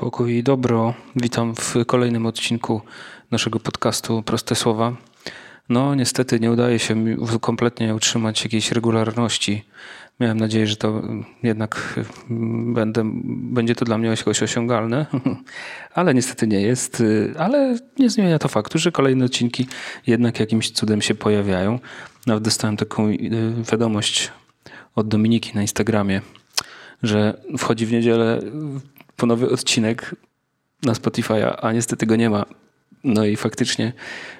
Pokój i dobro. Witam w kolejnym odcinku naszego podcastu Proste Słowa. No, niestety nie udaje się mi kompletnie utrzymać jakiejś regularności. Miałem nadzieję, że to jednak będę, będzie to dla mnie jakoś osiągalne, ale niestety nie jest. Ale nie zmienia to faktu, że kolejne odcinki jednak jakimś cudem się pojawiają. Nawet dostałem taką y, wiadomość od Dominiki na Instagramie, że wchodzi w niedzielę po nowy odcinek na Spotify'a, a niestety go nie ma. No i faktycznie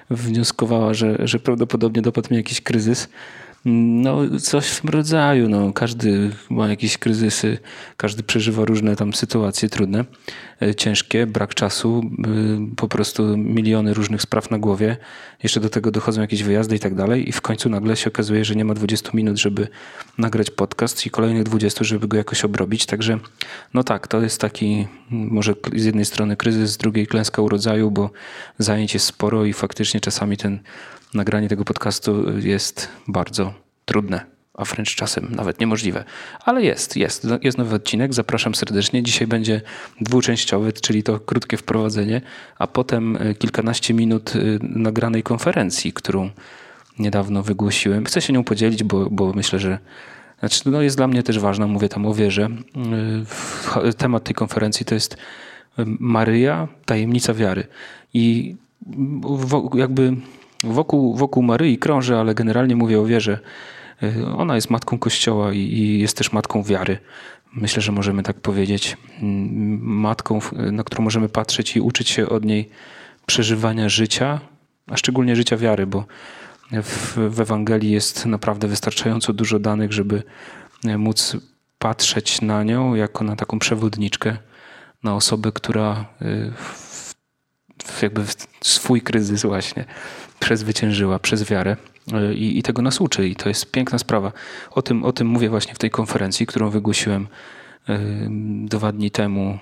wnioskowała, że, że prawdopodobnie dopadł mnie jakiś kryzys. No, coś w tym rodzaju. No, każdy ma jakieś kryzysy, każdy przeżywa różne tam sytuacje trudne, e, ciężkie, brak czasu, e, po prostu miliony różnych spraw na głowie. Jeszcze do tego dochodzą jakieś wyjazdy i tak dalej. I w końcu nagle się okazuje, że nie ma 20 minut, żeby nagrać podcast i kolejnych 20, żeby go jakoś obrobić. Także, no tak, to jest taki może z jednej strony kryzys, z drugiej klęska urodzaju, bo zajęć jest sporo i faktycznie czasami ten nagranie tego podcastu jest bardzo trudne, a wręcz czasem nawet niemożliwe. Ale jest, jest, jest nowy odcinek, zapraszam serdecznie. Dzisiaj będzie dwuczęściowy, czyli to krótkie wprowadzenie, a potem e, kilkanaście minut e, nagranej konferencji, którą niedawno wygłosiłem. Chcę się nią podzielić, bo, bo myślę, że znaczy, no jest dla mnie też ważna, mówię tam o wierze. E, temat tej konferencji to jest Maryja, tajemnica wiary. I jakby wokół, wokół Maryi krąży, ale generalnie mówię o wierze. Y, ona jest matką Kościoła i, jest też matką wiary. Myślę, że możemy tak powiedzieć. Mm, matką, na którą możemy patrzeć i uczyć się od niej przeżywania życia, a szczególnie życia wiary, bo w, w Ewangelii jest naprawdę wystarczająco dużo danych, żeby e, móc patrzeć na nią jako na taką przewodniczkę, na osobę, która y, w, jakby swój kryzys właśnie przezwyciężyła przez wiarę e, i, i, tego nas uczy. I to jest piękna sprawa. O tym, o tym mówię właśnie w tej konferencji, którą wygłosiłem e, dwa dni temu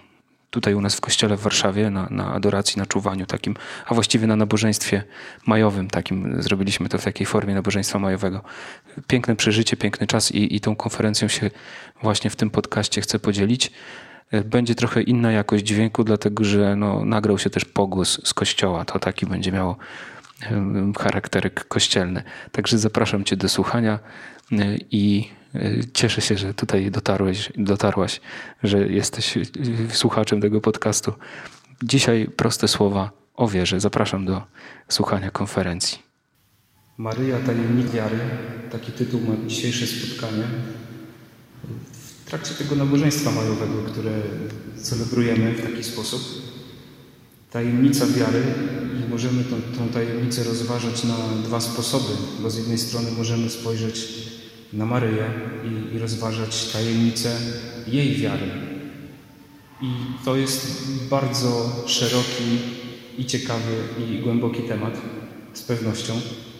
tutaj u nas w kościele w Warszawie na, na adoracji, na czuwaniu takim, a właściwie na nabożeństwie majowym takim. Zrobiliśmy to w takiej formie nabożeństwa majowego. Piękne przeżycie, piękny czas i, i tą konferencją się właśnie w tym podcaście chcę podzielić. E, będzie trochę inna jakość dźwięku, dlatego że no, nagrał się też pogłos z kościoła. To taki będzie miało charakterek kościelny. Także zapraszam Cię do słuchania y, i y, cieszę się, że tutaj dotarłeś, dotarłaś, że jesteś słuchaczem tego podcastu. Dzisiaj proste słowa o wierze. Zapraszam do słuchania konferencji. Maryja tajemnic wiary, taki tytuł ma dzisiejsze spotkanie. W trakcie tego nabożeństwa majowego, które celebrujemy w taki sposób, tajemnica wiary i możemy tą, tą tajemnicę rozważać na dwa sposoby, bo z jednej strony możemy spojrzeć na Maryję i, i rozważać tajemnicę jej wiary. I to jest bardzo szeroki i ciekawy i głęboki temat, z pewnością,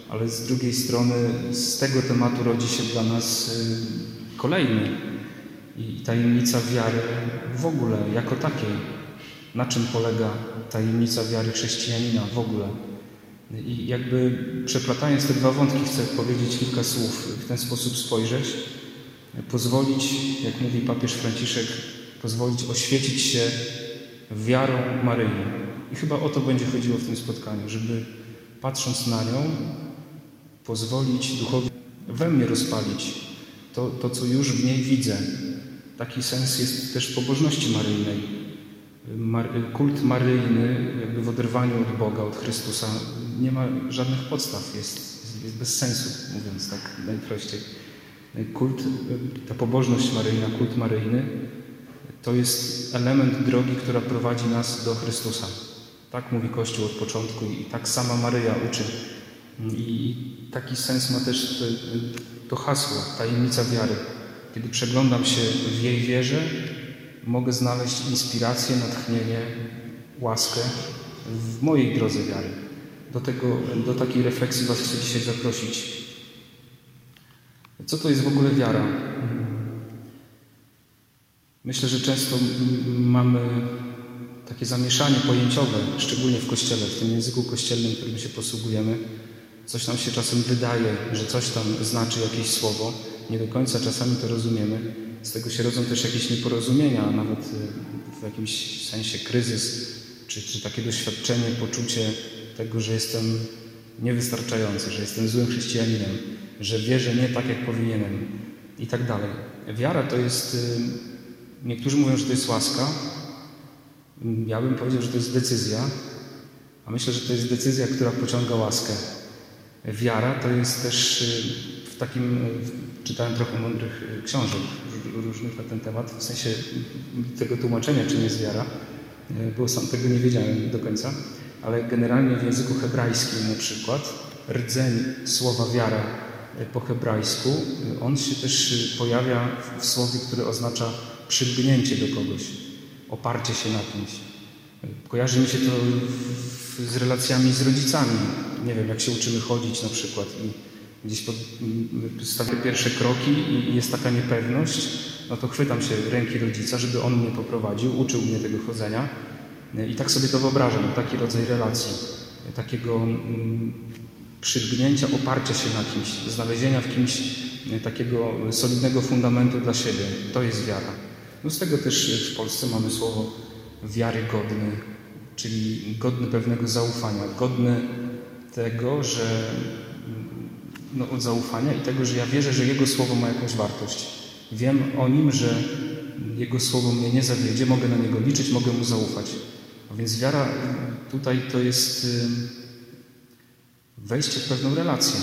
ale z drugiej strony z tego tematu rodzi się dla nas y, kolejny i tajemnica wiary w ogóle jako takiej na czym polega tajemnica wiary chrześcijanina w ogóle. I jakby przeplatając te dwa wątki, chcę powiedzieć kilka słów, w ten sposób spojrzeć, pozwolić, jak mówi papież Franciszek, pozwolić oświecić się wiarą Maryi. I chyba o to będzie chodziło w tym spotkaniu, żeby patrząc na nią, pozwolić duchowi we mnie rozpalić to, to, co już w niej widzę. Taki sens jest też pobożności maryjnej kult maryjny, jakby w oderwaniu od Boga, od Chrystusa, nie ma żadnych podstaw, jest, jest bez sensu, mówiąc tak najprościej. Kult, ta pobożność maryjna, kult maryjny, to jest element drogi, która prowadzi nas do Chrystusa. Tak mówi Kościół od początku i tak sama Maryja uczy. I taki sens ma też to, hasło, tajemnica wiary. Kiedy przeglądam się w jej wierze, mogę znaleźć inspirację, natchnienie, łaskę w mojej drodze wiary. Do, tego, do takiej refleksji Was chcę dzisiaj zaprosić. Co to jest w ogóle wiara? Myślę, że często mamy takie zamieszanie pojęciowe, szczególnie w kościele, w tym języku kościelnym, którym się posługujemy. Coś nam się czasem wydaje, że coś tam znaczy jakieś słowo. Nie do końca czasami to rozumiemy. z tego się rodzą też jakieś nieporozumienia, a nawet w jakimś sensie kryzys, czy, czy takie doświadczenie, poczucie tego, że jestem niewystarczający, że jestem złym chrześcijaninem, że wierzę nie tak, jak powinienem i tak dalej. Wiara to jest, niektórzy mówią, że to jest łaska, ja bym powiedział, że to jest decyzja, a myślę, że to jest decyzja, która pociąga łaskę. Wiara to jest też w takim, czytałem trochę mądrych książek różnych na ten temat, w sensie tego tłumaczenia, czym jest wiara, bo sam tego nie wiedziałem do końca, ale generalnie w języku hebrajskim na przykład rdzeń słowa wiara po hebrajsku, on się też pojawia w słowie, które oznacza przylgnięcie do kogoś, oparcie się na kimś. Kojarzy mi się to z relacjami z rodzicami. Nie wiem, jak się uczymy chodzić na przykład i gdzieś stawię pierwsze kroki i jest taka niepewność, no to chwytam się ręki rodzica, żeby on mnie poprowadził, uczył mnie tego chodzenia. I tak sobie to wyobrażam, taki rodzaj relacji, takiego mm, przylgnięcia, oparcia się na kimś, znalezienia w kimś takiego solidnego fundamentu dla siebie. To jest wiara. No z tego też w Polsce mamy słowo wiarygodny, czyli godny pewnego zaufania, godny tego, że no, od zaufania i tego, że ja wierzę, że Jego Słowo ma jakąś wartość. Wiem o Nim, że Jego Słowo mnie nie zawiedzie, mogę na Niego liczyć, mogę Mu zaufać. A więc wiara tutaj to jest wejście w pewną relację.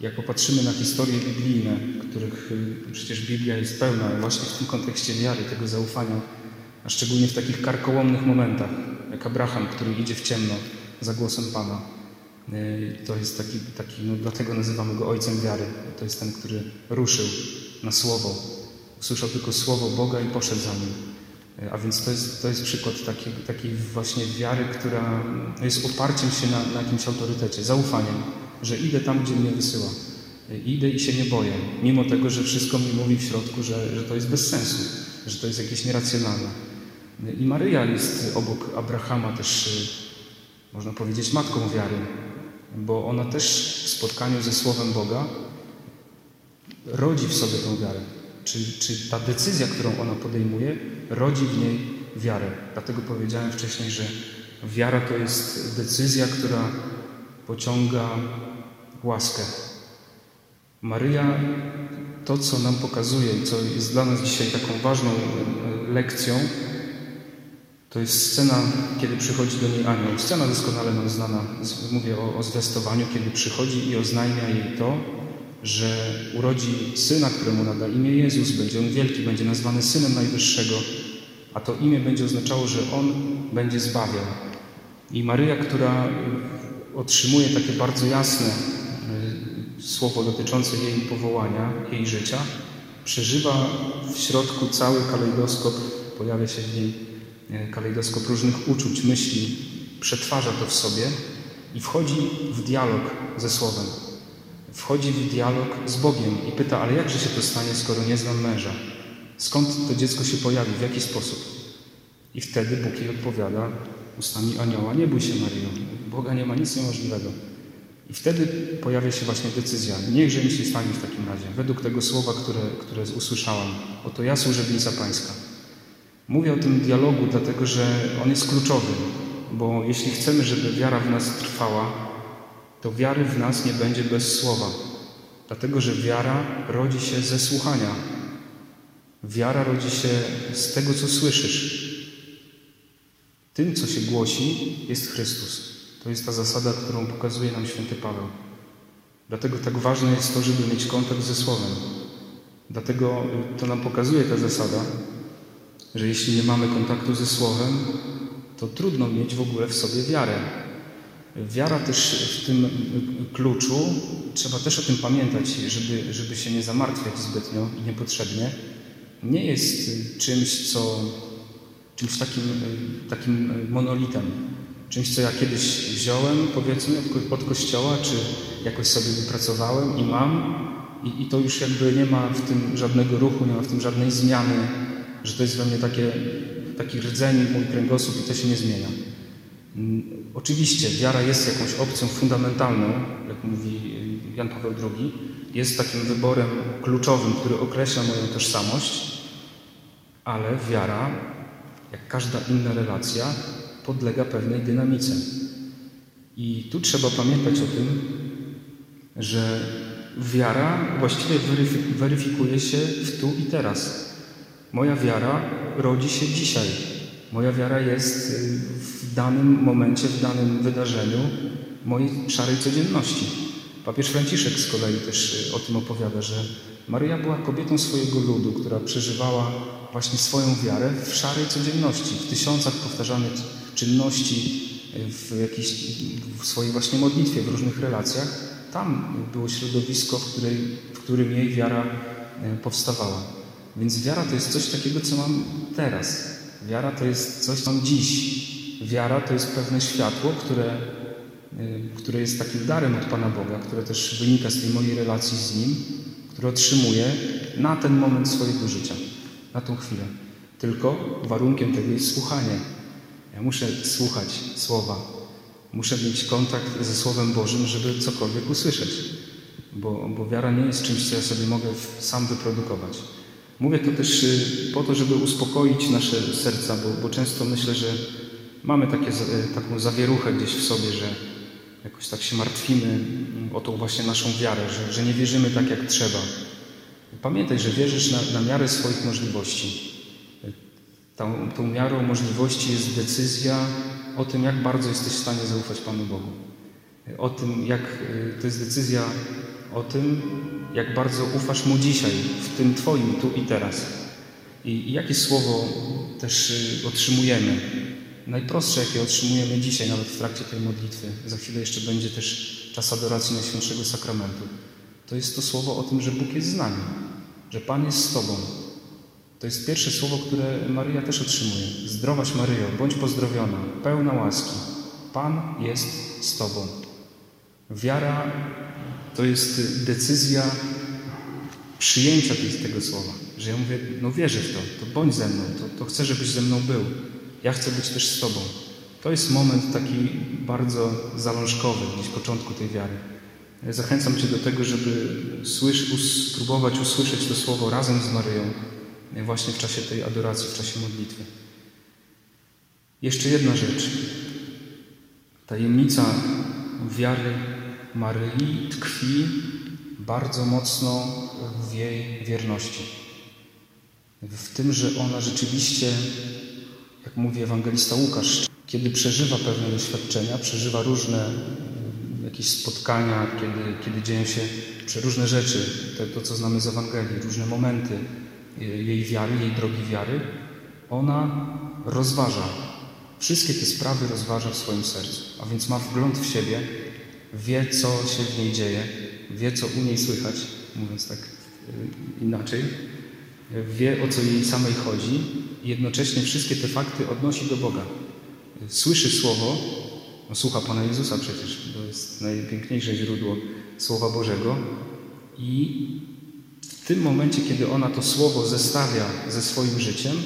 Jak popatrzymy na historie biblijne, których przecież Biblia jest pełna właśnie w tym kontekście wiary, tego zaufania, a szczególnie w takich karkołomnych momentach, jak Abraham, który idzie w ciemno za głosem Pana. To jest taki, taki no dlatego nazywamy go Ojcem Wiary. To jest ten, który ruszył na Słowo. Usłyszał tylko Słowo Boga i poszedł za nim. A więc to jest, to jest przykład takiej, takiej właśnie wiary, która jest oparciem się na, na jakimś autorytecie, zaufaniem, że idę tam, gdzie mnie wysyła. Idę i się nie boję, mimo tego, że wszystko mi mówi w środku, że, że to jest bez sensu, że to jest jakieś nieracjonalne. I Maryja jest obok Abrahama też, można powiedzieć, matką wiary, bo ona też w spotkaniu ze Słowem Boga rodzi w sobie tę wiarę. Czy, czy ta decyzja, którą ona podejmuje, rodzi w niej wiarę. Dlatego powiedziałem wcześniej, że wiara to jest decyzja, która pociąga łaskę. Maryja to, co nam pokazuje, co jest dla nas dzisiaj taką ważną lekcją, to jest scena, kiedy przychodzi do niej anioł. Scena doskonale nam znana. Mówię o, o zwiastowaniu, kiedy przychodzi i oznajmia jej to, że urodzi syna, któremu nada imię Jezus, będzie on wielki, będzie nazwany synem Najwyższego, a to imię będzie oznaczało, że on będzie zbawiał. I Maryja, która otrzymuje takie bardzo jasne y, słowo dotyczące jej powołania, jej życia, przeżywa w środku cały kalejdoskop, pojawia się w niej y, kalejdoskop różnych uczuć, myśli, przetwarza to w sobie i wchodzi w dialog ze Słowem wchodzi w dialog z Bogiem i pyta, ale jakże się to stanie, skoro nie znam męża? Skąd to dziecko się pojawi? W jaki sposób? I wtedy Bóg jej odpowiada ustami anioła, nie bój się Maryjo, Boga nie ma nic niemożliwego. I wtedy pojawia się właśnie decyzja, niechże mi się stanie w takim razie, według tego słowa, które, które usłyszałam. Oto ja, służebnica Pańska. Mówię o tym dialogu, dlatego że on jest kluczowy, bo jeśli chcemy, żeby wiara w nas trwała, to wiary w nas nie będzie bez słowa, dlatego że wiara rodzi się ze słuchania. Wiara rodzi się z tego, co słyszysz. Tym, co się głosi, jest Chrystus. To jest ta zasada, którą pokazuje nam święty Paweł. Dlatego tak ważne jest to, żeby mieć kontakt ze Słowem. Dlatego to nam pokazuje ta zasada, że jeśli nie mamy kontaktu ze Słowem, to trudno mieć w ogóle w sobie wiarę. Wiara też w tym kluczu, trzeba też o tym pamiętać, żeby, żeby się nie zamartwiać zbytnio i niepotrzebnie, nie jest czymś, co, czymś takim, takim monolitem, czymś, co ja kiedyś wziąłem, powiedzmy, od kościoła, czy jakoś sobie wypracowałem i mam, i, i to już jakby nie ma w tym żadnego ruchu, nie ma w tym żadnej zmiany, że to jest we mnie takie, taki rdzeń, mój kręgosłup i to się nie zmienia. Mm, oczywiście wiara jest jakąś opcją fundamentalną, jak mówi Jan Paweł II, jest takim wyborem kluczowym, który określa moją tożsamość, ale wiara, jak każda inna relacja, podlega pewnej dynamice. I tu trzeba pamiętać o tym, że wiara właściwie weryfikuje się w tu i teraz. Moja wiara rodzi się dzisiaj. Moja wiara jest y, w danym momencie, w danym wydarzeniu mojej szarej codzienności. Papież Franciszek z kolei też y, o tym opowiada, że Maryja była kobietą swojego ludu, która przeżywała właśnie swoją wiarę w szarej codzienności, w tysiącach powtarzanych czynności, y, w, jakiejś, w swojej właśnie modlitwie, w różnych relacjach. Tam było środowisko, w, której, w którym jej wiara powstawała. Więc wiara to jest coś takiego, co mam teraz. Wiara to jest coś, co mam dziś. Wiara to jest pewne światło, które, y, które jest takim darem od Pana Boga, które też wynika z tej mojej relacji z Nim, które otrzymuję na ten moment swojego życia, na tą chwilę. Tylko warunkiem tego jest słuchanie. Ja muszę słuchać Słowa. Muszę mieć kontakt ze Słowem Bożym, żeby cokolwiek usłyszeć. Bo, bo wiara nie jest czymś, co ja sobie mogę sam wyprodukować. Mówię to też y, po to, żeby uspokoić nasze serca, bo, bo często myślę, że mamy takie, y, taką zawieruchę gdzieś w sobie, że jakoś tak się martwimy o tą właśnie naszą wiarę, że, że nie wierzymy tak jak trzeba. Pamiętaj, że wierzysz na, na miarę swoich możliwości. Tą, tą miarą możliwości jest decyzja o tym, jak bardzo jesteś w stanie zaufać Panu Bogu. O tym, jak y, to jest decyzja o tym, jak bardzo ufasz Mu dzisiaj, w tym Twoim tu i teraz. I, jakie słowo też y, otrzymujemy. Najprostsze, jakie otrzymujemy dzisiaj, nawet w trakcie tej modlitwy. Za chwilę jeszcze będzie też czas adoracji Najświętszego Sakramentu. To jest to słowo o tym, że Bóg jest z nami, że Pan jest z Tobą. To jest pierwsze słowo, które Maryja też otrzymuje. Zdrowaś Maryjo, bądź pozdrowiona, pełna łaski. Pan jest z Tobą. Wiara to jest decyzja przyjęcia tego słowa. Że ja mówię, no wierzę w to, to bądź ze mną, to, to chcę, żebyś ze mną był. Ja chcę być też z Tobą. To jest moment taki bardzo zalążkowy, gdzieś początku tej wiary. Zachęcam Cię do tego, żeby słysz, spróbować usłyszeć to słowo razem z Maryją, właśnie w czasie tej adoracji, w czasie modlitwy. Jeszcze jedna rzecz. Tajemnica wiary Maryi tkwi bardzo mocno w jej wierności. W tym, że ona rzeczywiście, jak mówi ewangelista Łukasz, kiedy przeżywa pewne doświadczenia, przeżywa różne jakieś spotkania, kiedy, kiedy dzieją się przeróżne rzeczy, to, to co znamy z Ewangelii, różne momenty jej wiary, jej drogi wiary, ona rozważa. Wszystkie te sprawy rozważa w swoim sercu, a więc ma wgląd w siebie, wie, co się w niej dzieje, wie, co u niej słychać, mówiąc tak y, inaczej, wie, o co jej samej chodzi i jednocześnie wszystkie te fakty odnosi do Boga. Słyszy Słowo, no, słucha Pana Jezusa przecież, to jest najpiękniejsze źródło Słowa Bożego i w tym momencie, kiedy ona to Słowo zestawia ze swoim życiem,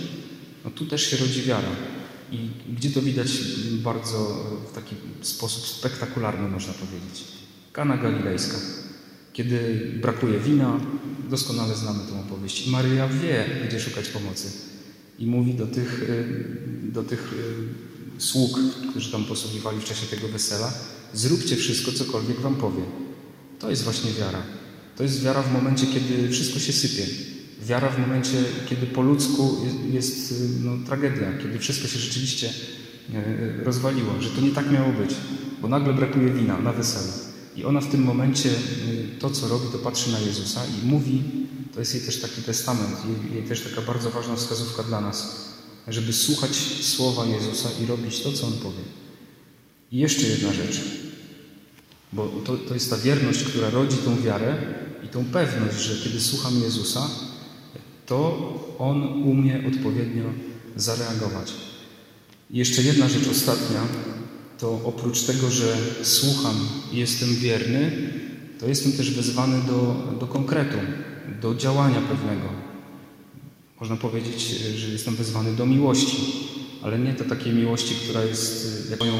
no tu też się rodzi wiara. I gdzie to widać bardzo w taki sposób spektakularny, można powiedzieć. Kana Galilejska. Kiedy brakuje wina, doskonale znamy tę opowieść. I Maryja wie, gdzie szukać pomocy. I mówi do tych, y, do tych y, sług, którzy tam posługiwali w czasie tego wesela, zróbcie wszystko, cokolwiek wam powie. To jest właśnie wiara. To jest wiara w momencie, kiedy wszystko się sypie. Wiara w momencie, kiedy po ludzku jest, no, tragedia, kiedy wszystko się rzeczywiście e, rozwaliło, że to nie tak miało być, bo nagle brakuje wina na weselu. I ona w tym momencie e, to, co robi, to patrzy na Jezusa i mówi, to jest jej też taki testament, jej, jej też taka bardzo ważna wskazówka dla nas, żeby słuchać słowa Jezusa i robić to, co On powie. I jeszcze jedna rzecz, bo to, to jest ta wierność, która rodzi tą wiarę i tą pewność, że kiedy słucham Jezusa, to On umie odpowiednio zareagować. I jeszcze jedna rzecz ostatnia, to oprócz tego, że słucham i jestem wierny, to jestem też wezwany do, do konkretu, do działania pewnego. Można powiedzieć, że jestem wezwany do miłości, ale nie to takiej miłości, która jest moją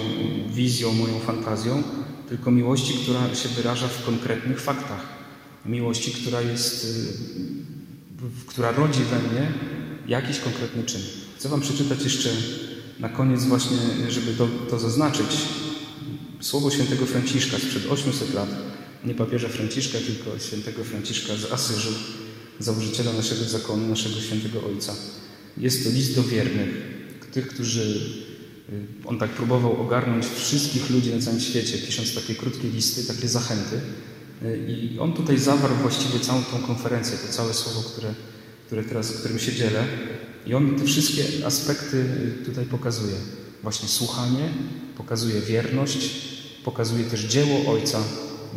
wizją, moją fantazją, tylko miłości, która się wyraża w konkretnych faktach Miłości, która jest, która rodzi we mnie jakiś konkretny czyn. Chcę Wam przeczytać jeszcze na koniec właśnie, żeby to, to zaznaczyć, słowo świętego Franciszka sprzed 800 lat. Nie papieża Franciszka, tylko świętego Franciszka z Asyżu, założyciela naszego zakonu, naszego świętego Ojca. Jest to list do wiernych, tych, którzy y, on tak próbował ogarnąć wszystkich ludzi na całym świecie, pisząc takie krótkie listy, takie zachęty. I on tutaj zawarł właściwie całą tą konferencję, to całe słowo, które, które teraz, którym się dzielę. I on te wszystkie aspekty y, tutaj pokazuje. Właśnie słuchanie, pokazuje wierność, pokazuje też dzieło Ojca,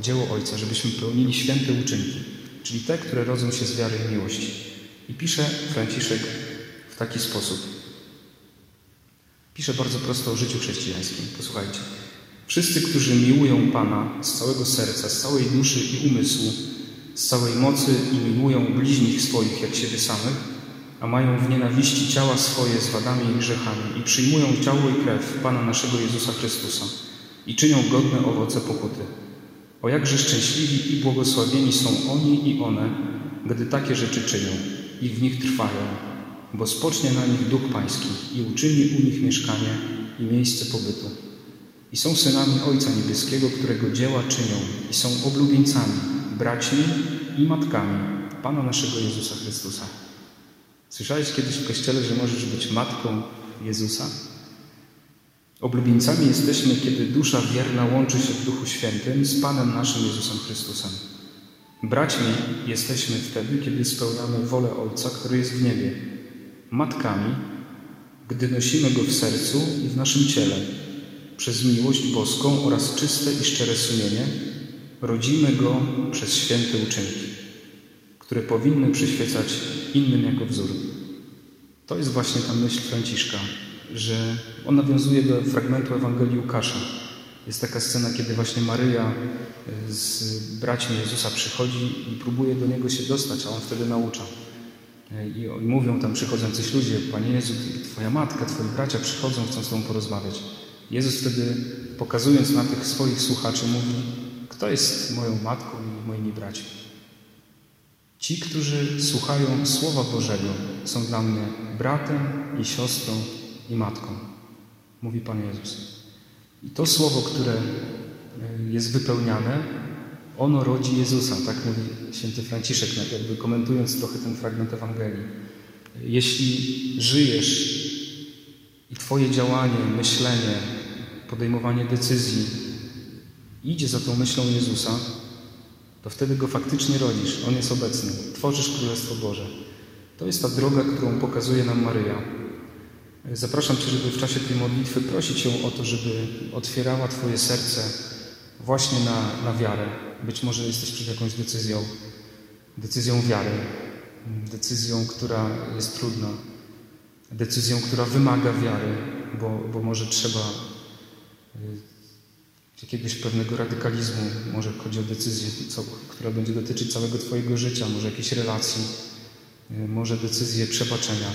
dzieło Ojca, żebyśmy pełnili święte uczynki, czyli te, które rodzą się z wiary i miłości. I pisze Franciszek w taki sposób. Pisze bardzo prosto o życiu chrześcijańskim. Posłuchajcie. Wszyscy, którzy miłują Pana z całego serca, z całej duszy i umysłu, z całej mocy i miłują bliźnich swoich jak siebie samych, a mają w nienawiści ciała swoje z wadami i grzechami i przyjmują ciało i krew Pana naszego Jezusa Chrystusa i czynią godne owoce pokuty. O jakże szczęśliwi i błogosławieni są oni i one, gdy takie rzeczy czynią i w nich trwają, bo spocznie na nich Duch Pański i uczyni u nich mieszkanie i miejsce pobytu. I są synami Ojca Niebieskiego, którego dzieła czynią i są oblubieńcami, braćmi i matkami Pana naszego Jezusa Chrystusa. Słyszałeś kiedyś w Kościele, że możesz być matką Jezusa? Oblubieńcami jesteśmy, kiedy dusza wierna łączy się w Duchu Świętym z Panem naszym Jezusem Chrystusem. Braćmi jesteśmy wtedy, kiedy spełniamy wolę Ojca, który jest w niebie. Matkami, gdy nosimy Go w sercu i w naszym ciele. Przez miłość boską oraz czyste i szczere sumienie rodzimy Go przez święte uczynki, które powinny przyświecać innym jako wzór. To jest właśnie ta myśl Franciszka, że on nawiązuje do fragmentu Ewangelii Łukasza. Jest taka scena, kiedy właśnie Maryja e, z braćmi Jezusa przychodzi i próbuje do Niego się dostać, a On wtedy naucza. E, I mówią tam przychodzący ludzie, Panie Jezu, Twoja matka, Twoi bracia przychodzą, chcą z Tobą porozmawiać. Jezus wtedy, pokazując na tych swoich słuchaczy, mówi, kto jest moją matką i moimi braćmi. Ci, którzy słuchają Słowa Bożego, są dla mnie bratem i siostrą i matką, mówi Pan Jezus. I to słowo, które e, jest wypełniane, ono rodzi Jezusa, tak mówi święty Franciszek, jakby komentując trochę ten fragment Ewangelii. Jeśli żyjesz i Twoje działanie, myślenie, podejmowanie decyzji idzie za tą myślą Jezusa, to wtedy Go faktycznie rodzisz. On jest obecny. Tworzysz Królestwo Boże. To jest ta droga, którą pokazuje nam Maryja. Zapraszam Cię, żeby w czasie tej modlitwy prosić ją o to, żeby otwierała Twoje serce właśnie na, na wiarę. Być może jesteś przed jakąś decyzją, decyzją wiary, decyzją, która jest trudna, decyzją, która wymaga wiary, bo, bo może trzeba jakiegoś pewnego radykalizmu, może chodzi o decyzję, co, która będzie dotyczyć całego Twojego życia, może jakiejś relacji, y, może decyzję przebaczenia.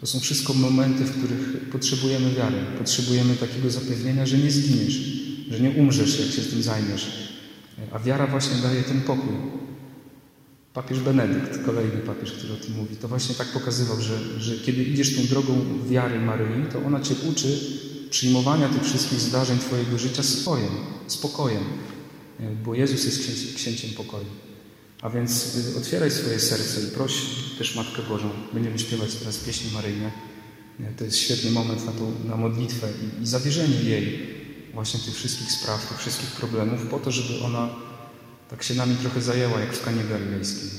To są wszystko momenty, w których potrzebujemy wiary, potrzebujemy takiego zapewnienia, że nie zginiesz, że nie umrzesz, jak się tym zajmiesz. A wiara właśnie daje ten pokój. Papież Benedykt, kolejny papież, który o tym mówi, to właśnie tak pokazywał, że, że kiedy idziesz tą drogą wiary Maryi, to ona Cię uczy przyjmowania tych wszystkich zdarzeń Twojego życia swoim, spokojem, bo Jezus jest księciem pokoju. A więc y, otwieraj swoje serce i proś też Matkę Bożą. Będziemy śpiewać teraz pieśni maryjne. To jest świetny moment na, tą, na modlitwę i, i zawierzenie jej właśnie tych wszystkich spraw, tych wszystkich problemów, po to, żeby ona tak się nami trochę zajęła, jak w Kanie Galilejskiej.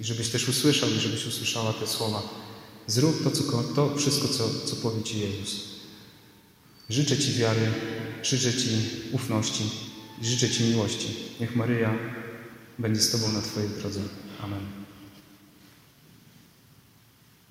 I żebyś też usłyszał i żebyś usłyszała te słowa. Zrób to, co, to wszystko, co, co powie Ci Jezus. Życzę Ci wiary, życzę Ci ufności i życzę Ci miłości. Niech Maryja będzie z Tobą na Twojej drodze. Amen.